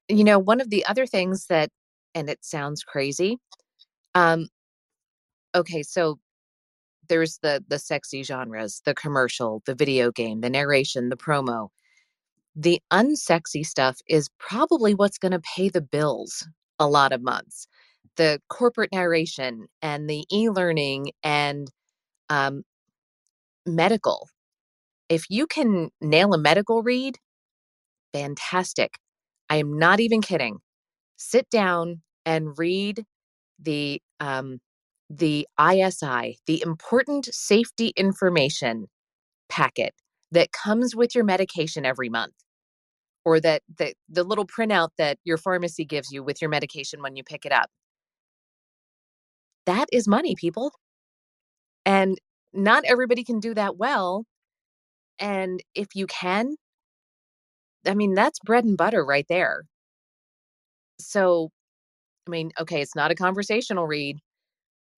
you know, one of the other things that, and it sounds crazy, um, okay, so there's the the sexy genres, the commercial, the video game, the narration, the promo. The unsexy stuff is probably what's going to pay the bills a lot of months. The corporate narration and the e-learning and um, medical. If you can nail a medical read, fantastic. I am not even kidding. Sit down and read the um, the ISI, the important safety information packet that comes with your medication every month, or that the, the little printout that your pharmacy gives you with your medication when you pick it up. That is money, people. And not everybody can do that well. And if you can, I mean, that's bread and butter right there. So, I mean, okay, it's not a conversational read,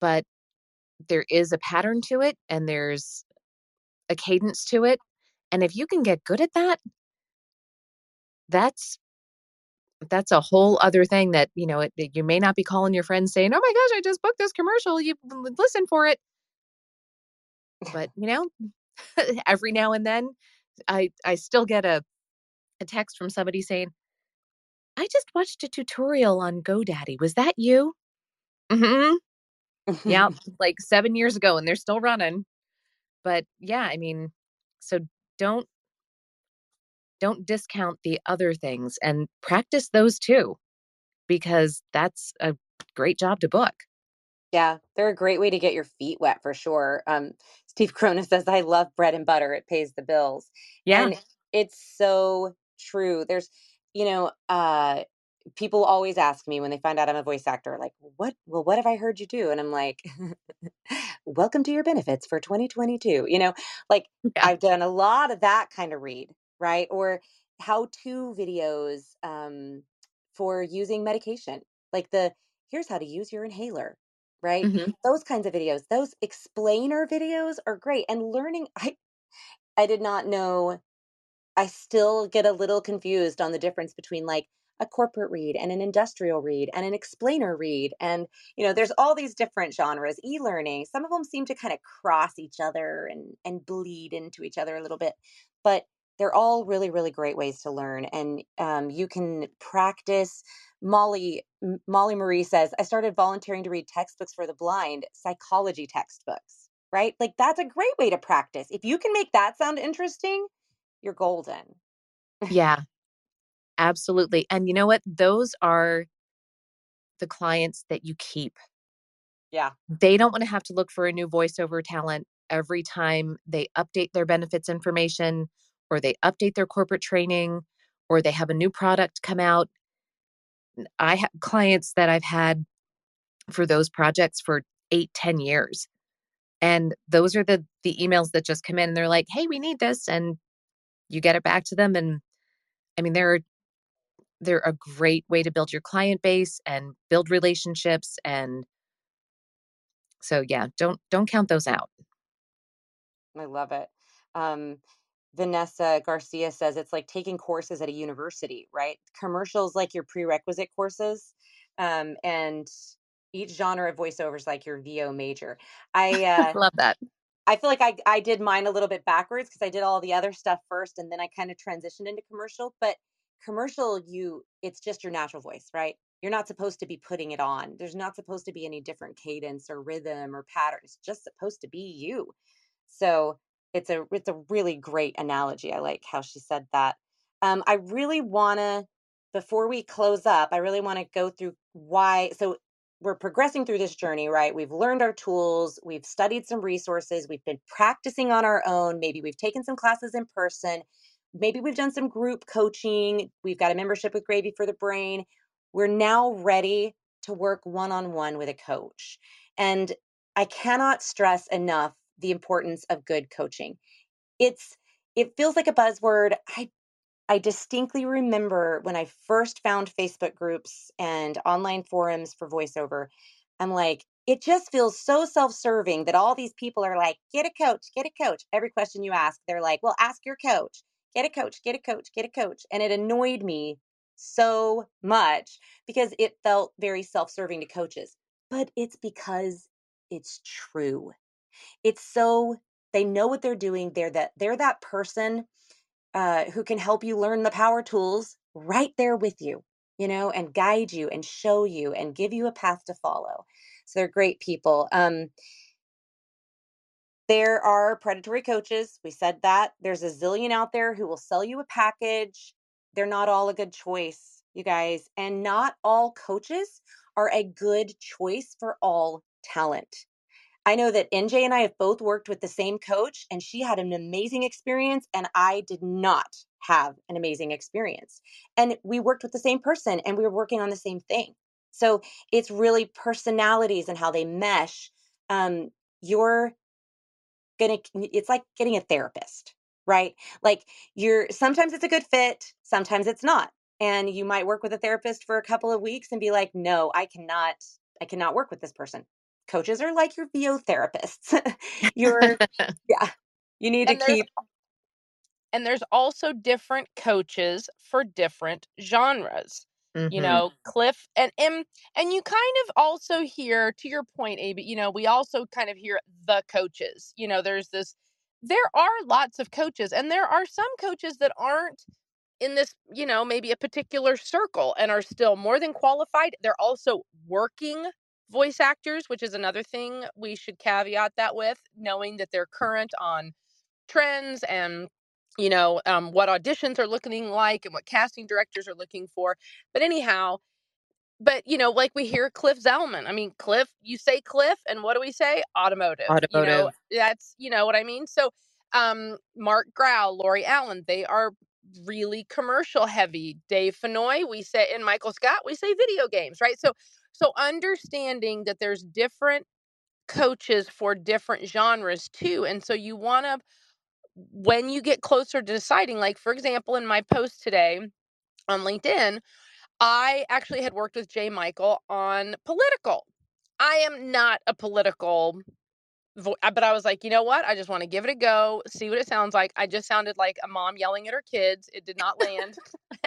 but there is a pattern to it and there's a cadence to it. And if you can get good at that, that's that's a whole other thing that you know it, you may not be calling your friends saying oh my gosh i just booked this commercial you listen for it but you know every now and then i i still get a a text from somebody saying, I just watched a tutorial on GoDaddy. Was that you? Mm-hmm. yeah, like seven years ago, and they're still running. But yeah, I mean, so don't don't discount the other things and practice those too, because that's a great job to book. Yeah, they're a great way to get your feet wet for sure. Um, Steve Corona says, I love bread and butter. It pays the bills. Yeah. And it's so true. There's, you know, uh, people always ask me when they find out I'm a voice actor, like, what, well, what have I heard you do? And I'm like, welcome to your benefits for 2022. You know, like yeah. I've done a lot of that kind of read, right? Or how to videos um, for using medication, like the here's how to use your inhaler, right? Mm-hmm. Those kinds of videos, those explainer videos are great. And learning, I, I did not know I still get a little confused on the difference between like a corporate read and an industrial read and an explainer read. And, you know, there's all these different genres, e learning. Some of them seem to kind of cross each other and, and bleed into each other a little bit. But they're all really, really great ways to learn. And um, you can practice. Molly Molly Marie says, I started volunteering to read textbooks for the blind, psychology textbooks, right? Like that's a great way to practice. If you can make that sound interesting, you're golden. Yeah, absolutely. And you know what? Those are the clients that you keep. Yeah. They don't want to have to look for a new voiceover talent every time they update their benefits information or they update their corporate training or they have a new product come out. I have clients that I've had for those projects for eight, ten years. And those are the the emails that just come in and they're like, hey, we need this. And you get it back to them. And I mean, they're they're a great way to build your client base and build relationships. And so yeah, don't don't count those out. I love it. Um, Vanessa Garcia says it's like taking courses at a university, right? Commercials like your prerequisite courses, um, and each genre of voiceovers like your VO major. I uh, love that. I feel like I I did mine a little bit backwards because I did all the other stuff first, and then I kind of transitioned into commercial. But commercial, you it's just your natural voice, right? You're not supposed to be putting it on. There's not supposed to be any different cadence or rhythm or pattern. It's just supposed to be you. So it's a it's a really great analogy. I like how she said that. Um, I really want to before we close up, I really want to go through why. So we're progressing through this journey, right? We've learned our tools, we've studied some resources, we've been practicing on our own. Maybe we've taken some classes in person, maybe we've done some group coaching. We've got a membership with Gravy for the Brain. We're now ready to work one on one with a coach. And I cannot stress enough the importance of good coaching. It's it feels like a buzzword. I I distinctly remember when I first found Facebook groups and online forums for voiceover, I'm like, it just feels so self-serving that all these people are like, get a coach, get a coach. Every question you ask, they're like, well, ask your coach, get a coach, get a coach, get a coach. And it annoyed me so much because it felt very self-serving to coaches. But it's because it's true it's so they know what they're doing they're that they're that person uh, who can help you learn the power tools right there with you you know and guide you and show you and give you a path to follow. So they're great people um, there are predatory coaches we said that there's a zillion out there who will sell you a package they're not all a good choice you guys and not all coaches are a good choice for all talent I know that NJ and I have both worked with the same coach, and she had an amazing experience, and I did not have an amazing experience. And we worked with the same person, and we were working on the same thing. So it's really personalities and how they mesh. Um, you're gonna, it's like getting a therapist, right? Like you're, sometimes it's a good fit, sometimes it's not. And you might work with a therapist for a couple of weeks and be like, no, I cannot, I cannot work with this person coaches are like your VO therapists. You're yeah. You need and to keep and there's also different coaches for different genres. Mm-hmm. You know, Cliff and, and and you kind of also hear to your point, Abby, you know, we also kind of hear the coaches. You know, there's this there are lots of coaches and there are some coaches that aren't in this, you know, maybe a particular circle and are still more than qualified. They're also working voice actors, which is another thing we should caveat that with, knowing that they're current on trends and you know um, what auditions are looking like and what casting directors are looking for. But anyhow, but you know, like we hear Cliff Zellman. I mean, Cliff, you say Cliff, and what do we say? Automotive. Automotive. You know, that's you know what I mean. So, um, Marc Graue, Lori Allen, they are really commercial heavy. Dave Fennoy, we say, and Michael Scott, we say video games, right? So so understanding that there's different coaches for different genres too. And so you want to when you get closer to deciding like for example in my post today on LinkedIn, I actually had worked with Jay Michael on political. I am not a political Uh, but I was like, you know what? I just want to give it a go, see what it sounds like. I just sounded like a mom yelling at her kids. It did not land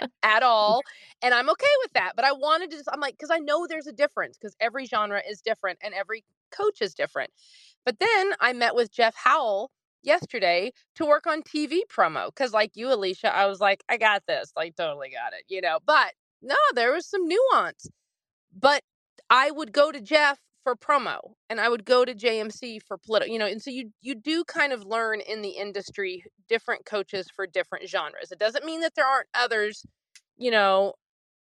at all. And I'm okay with that. But I wanted to just, I'm like, because I know there's a difference because every genre is different and every coach is different. But then I met with Jeff Howell yesterday to work on TV promo because, like you, Alicia, I was like, I got this, like, totally got it, you know. But no, there was some nuance. But I would go to Jeff for promo and I would go to JMC for political, you know, and so you you do kind of learn in the industry different coaches for different genres. It doesn't mean that there aren't others, you know,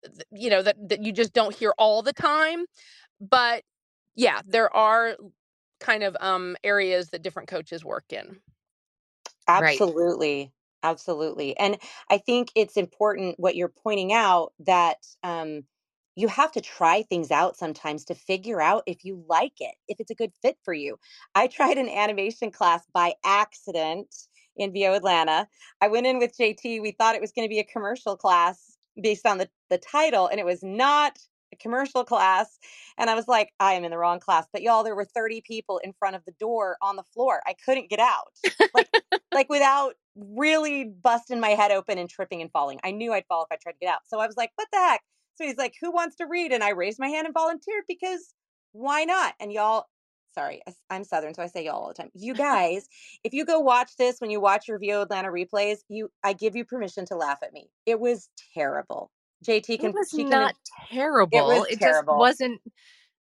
th- you know that that you just don't hear all the time, but yeah, there are kind of um areas that different coaches work in. Right. Absolutely. Absolutely. And I think it's important what you're pointing out that um, you have to try things out sometimes to figure out if you like it, if it's a good fit for you. I tried an animation class by accident in VO Atlanta. I went in with JT. We thought it was going to be a commercial class based on the, the title, and it was not a commercial class. And I was like, I am in the wrong class. But y'all, there were 30 people in front of the door on the floor. I couldn't get out. Like, like without really busting my head open and tripping and falling. I knew I'd fall if I tried to get out. So I was like, what the heck? So he's like, who wants to read? And I raised my hand and volunteered because why not? And y'all, sorry, I'm Southern, so I say y'all all the time. You guys, if you go watch this when you watch your VO Atlanta replays, you I give you permission to laugh at me. It was terrible. JT can It was she not can terrible. it was It just wasn't.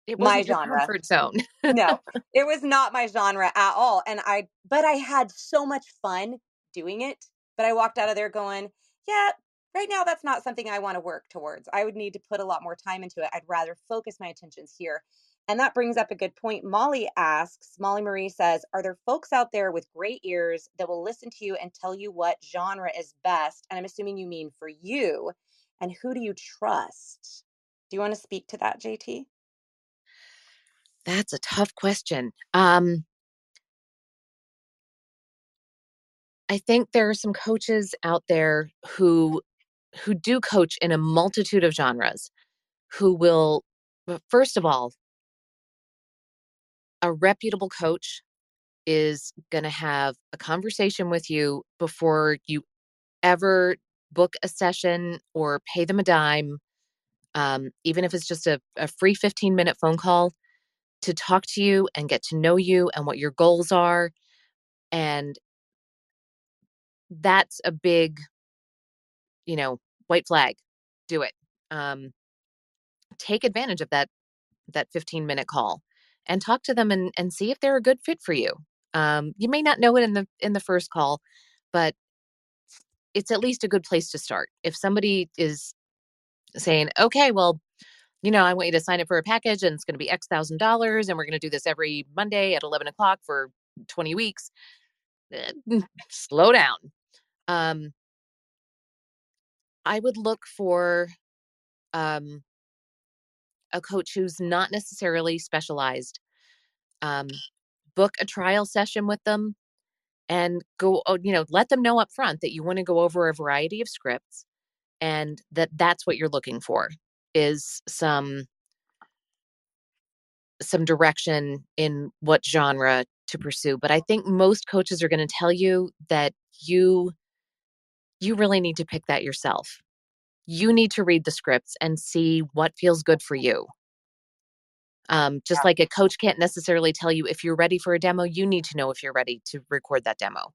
It My wasn't your genre. comfort zone. no, it was not my genre at all. And I, but I had so much fun doing it. But I walked out of there going, yeah, right now that's not something I want to work towards. I would need to put a lot more time into it. I'd rather focus my attentions here. And that brings up a good point. Molly asks, Molly Marie says, Are there folks out there with great ears that will listen to you and tell you what genre is best? And I'm assuming you mean for you. And who do you trust? Do you want to speak to that, JT? That's a tough question. Um, I think there are some coaches out there who who do coach in a multitude of genres who will first of all a reputable coach is going to have a conversation with you before you ever book a session or pay them a dime um, even if it's just a, a free 15 minute phone call to talk to you and get to know you and what your goals are and that's a big you know white flag do it um, take advantage of that that 15 minute call and talk to them and, and see if they're a good fit for you. Um, you may not know it in the in the first call but it's at least a good place to start. If somebody is saying okay well you know i want you to sign up for a package and it's going to be x thousand dollars and we're going to do this every monday at 11 o'clock for 20 weeks eh, slow down. Um, i would look for um, a coach who's not necessarily specialized um, book a trial session with them and go oh, you know let them know up front that you want to go over a variety of scripts and that that's what you're looking for is some some direction in what genre to pursue but i think most coaches are going to tell you that you you really need to pick that yourself. You need to read the scripts and see what feels good for you. Um, just like a coach can't necessarily tell you if you're ready for a demo you need to know if you're ready to record that demo.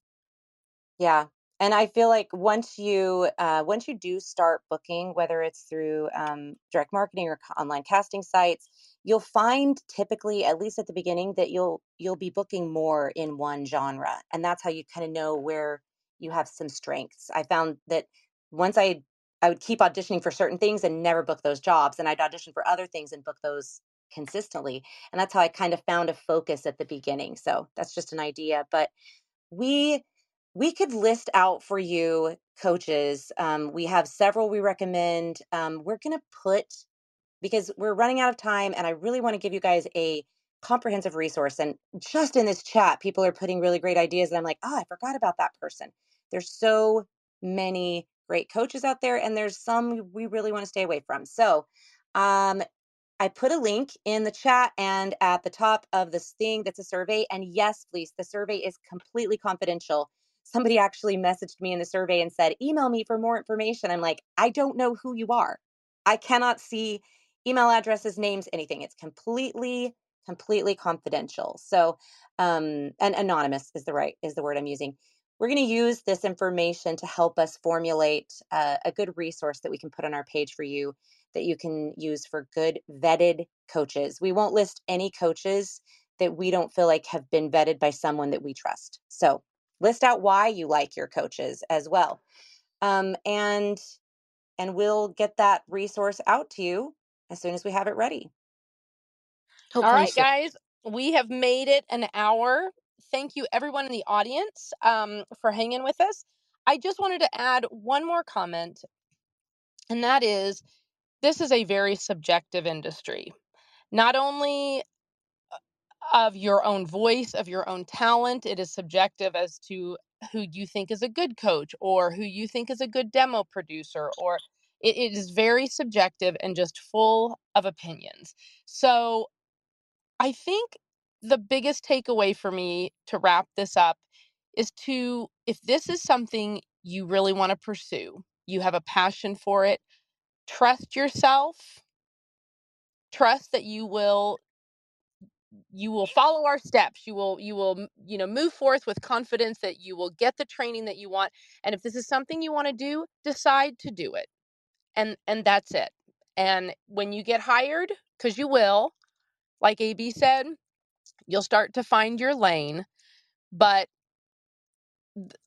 Yeah. And I feel like once you uh, once you do start booking, whether it's through um, direct marketing or online casting sites, you'll find typically, at least at the beginning, that you'll you'll be booking more in one genre, and that's how you kind of know where you have some strengths. I found that once I I would keep auditioning for certain things and never book those jobs, and I'd audition for other things and book those consistently, and that's how I kind of found a focus at the beginning. So that's just an idea, but we we could list out for you coaches um, we have several we recommend um, we're going to put because we're running out of time and i really want to give you guys a comprehensive resource and just in this chat people are putting really great ideas and i'm like oh i forgot about that person there's so many great coaches out there and there's some we really want to stay away from so um, I put a link in the chat and at the top of this thing that's a survey. And yes, please, the survey is completely confidential. Somebody actually messaged me in the survey and said, email me for more information. I'm like, I don't know who you are. I cannot see email addresses, names, anything. It's completely completely confidential. So, um, and anonymous is the right is the word I'm using. We're going to use this information to help us formulate uh, a good resource that we can put on our page for you that you can use for good vetted coaches. We won't list any coaches that we don't feel like have been vetted by someone that we trust. So, list out why you like your coaches as well. Um, and and we'll get that resource out to you as soon as we have it ready. Hopefully All right, so. guys, we have made it an hour. Thank you, everyone in the audience, um, for hanging with us. I just wanted to add one more comment, and that is this is a very subjective industry. Not only uh, of your own voice, of your own talent, it is subjective as to who you think is a good coach or who you think is a good demo producer or it, it is very subjective and just full of opinions. So I think the biggest takeaway for me to wrap this up is to if this is something you really want to pursue, you have a passion for it, trust yourself, trust that you will you will follow our steps. You will you will you know move forth with confidence that you will get the training that you want. And if this is something you want to do decide to do it. And and that's it. And when you get hired because you will like ab said you'll start to find your lane but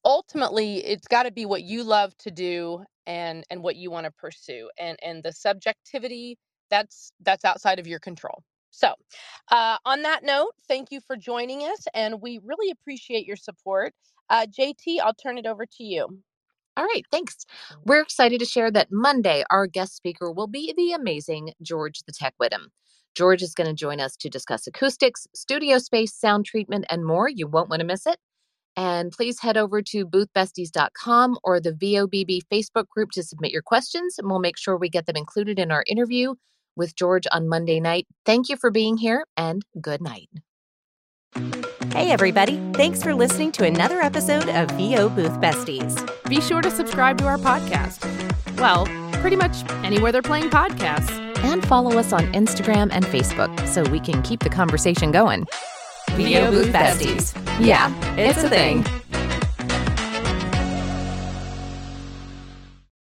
ultimately it's got to be what you love to do and and what you want to pursue and and the subjectivity that's that's outside of your control so uh, on that note thank you for joining us and we really appreciate your support uh, jt i'll turn it over to you all right, thanks. We're excited to share that Monday, our guest speaker will be the amazing George the Tech Whittam. George is going to join us to discuss acoustics, studio space, sound treatment, and more. You won't want to miss it. And please head over to boothbesties.com or the VOBB Facebook group to submit your questions, and we'll make sure we get them included in our interview with George on Monday night. Thank you for being here, and good night. Hey, everybody. Thanks for listening to another episode of VO Booth Besties. Be sure to subscribe to our podcast. Well, pretty much anywhere they're playing podcasts. And follow us on Instagram and Facebook so we can keep the conversation going. VO Booth Besties. Yeah, it's a thing.